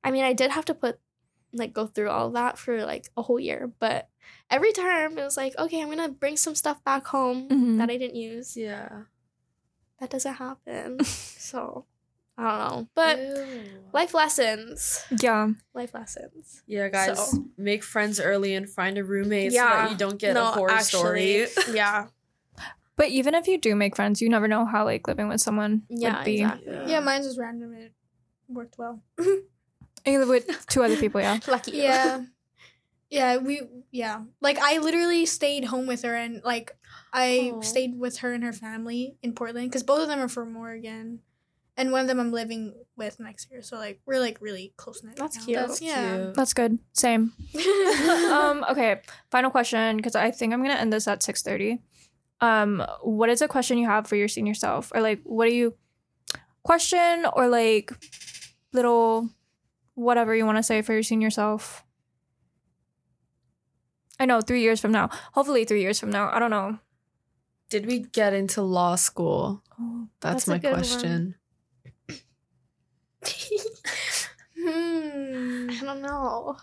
I mean, I did have to put like go through all that for like a whole year, but every time it was like, okay, I'm gonna bring some stuff back home Mhm. that I didn't use. Yeah. That doesn't happen. so I don't know, but Ew. life lessons. Yeah. Life lessons. Yeah, guys, So- make friends early and find a roommate so that you don't get No, a horror actually, story. yeah. But even if you do make friends, you never know how like living with someone Yeah, would be. exactly. yeah, mine's was random. It worked well. And you live with two other people, yeah. Lucky. Yeah. Yeah, we yeah. Like I literally stayed home with her and like I Aw. stayed with her and her family in Portland cuz both of them are from Oregon. And one of them I'm living with next year. So like we're like really close knit. That's now. cute. That's Yeah. cute. That's good. Same. um, okay. Final question, because I think I'm gonna end this at 6:30. Um, what is a question you have for your senior self? Or like what do you question or like little whatever you want to say for your senior self? I know three years from now. Hopefully three years from now. I don't know. Did we get into law school? Oh, That's, That's my question. Hmm. I don't know.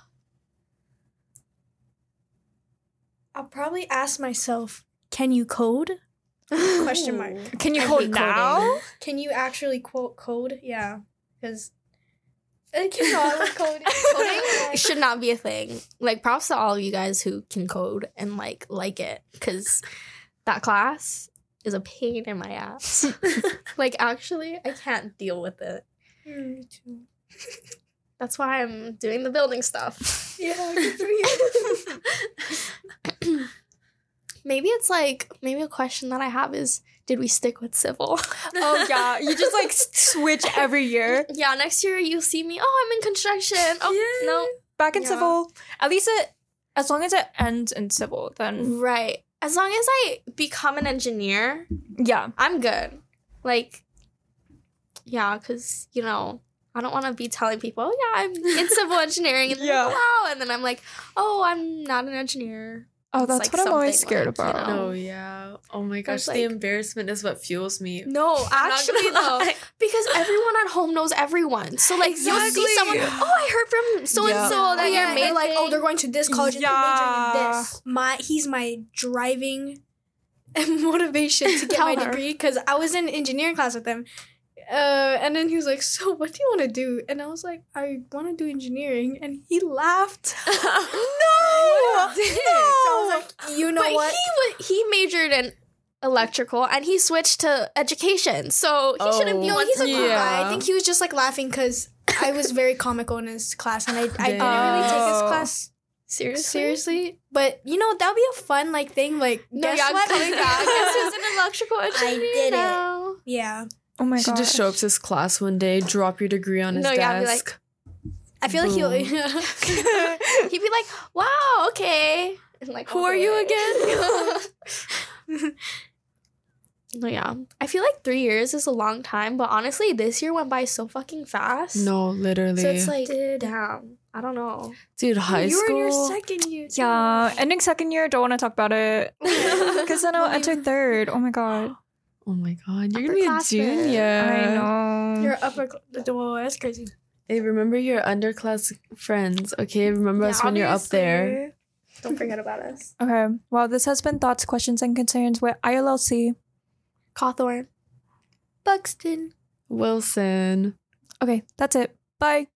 I'll probably ask myself, can you code? Question mark. Can you I code now? coding. Can you actually quote code? Yeah. Cuz it know, I coding. Coding should not be a thing. Like props to all of you guys who can code and like like it because that class is a pain in my ass. like actually, I can't deal with it. Me too. That's why I'm doing the building stuff. Yeah, you. maybe it's like maybe a question that I have is did we stick with civil? Oh yeah, you just like switch every year. yeah, next year you'll see me. Oh, I'm in construction. Oh Yay. no, Back in Yeah. civil. At least it as long as it ends in civil, then right. As long as I become an engineer, yeah. I'm good. Like, yeah, because, you know, I don't want to be telling people, oh, yeah, I'm in civil engineering. And Yeah. yeah. wow. And then I'm like, oh, I'm not an engineer. Oh, that's like, what I'm always scared like, you about. know. Oh yeah. Oh my gosh, was the embarrassment is what fuels me. No, actually, though. lie. Because everyone at home knows everyone. So, like, you'll see someone, oh, I heard from so and so Oh, that yeah, you're they're like, oh, they're going to this college and they're majoring in Yeah. this. My he's my driving motivation to get my her. degree because I was in engineering class with him. Uh, and then he was like, "So, what do you want to do?" And I was like, "I want to do engineering." And he laughed. No! So I was like, "You know but what?" he was, he majored in electrical and he switched to education. So, he shouldn't be Oh, no, he's a cool Yeah. guy. I think he was just like laughing because I was very comical in his class, and I, I didn't really take his Oh. class Seriously? seriously. But you know that'd be a fun like thing. Like, No, guess yeah, what? coming back. Guess who's an electrical engineer I did it. yeah, Oh my You should god. just show up to his class one day, drop your degree on his No, yeah, be desk. I feel like he'll. He'd be like, "Wow, okay." And like, Who are you again?" no, yeah. I feel like three years is a long time, but honestly, this year went by so fucking fast. no, literally. so it's like, Did- damn. I don't know. Dude, high you were in your second year. too. Yeah, ending second year. Don't want to talk about it because then I'll Well, enter third. Oh my god. Oh my god, you're gonna be a Upperclassmen. junior. I know. You're upper. Whoa, that's crazy. Hey, remember your underclass friends, okay? Remember us when you're up there. Don't forget about us. Okay. Well, this has been thoughts, questions, and concerns with ILLC. Cauthorn. Buxton. Wilson. Okay, that's it. Bye.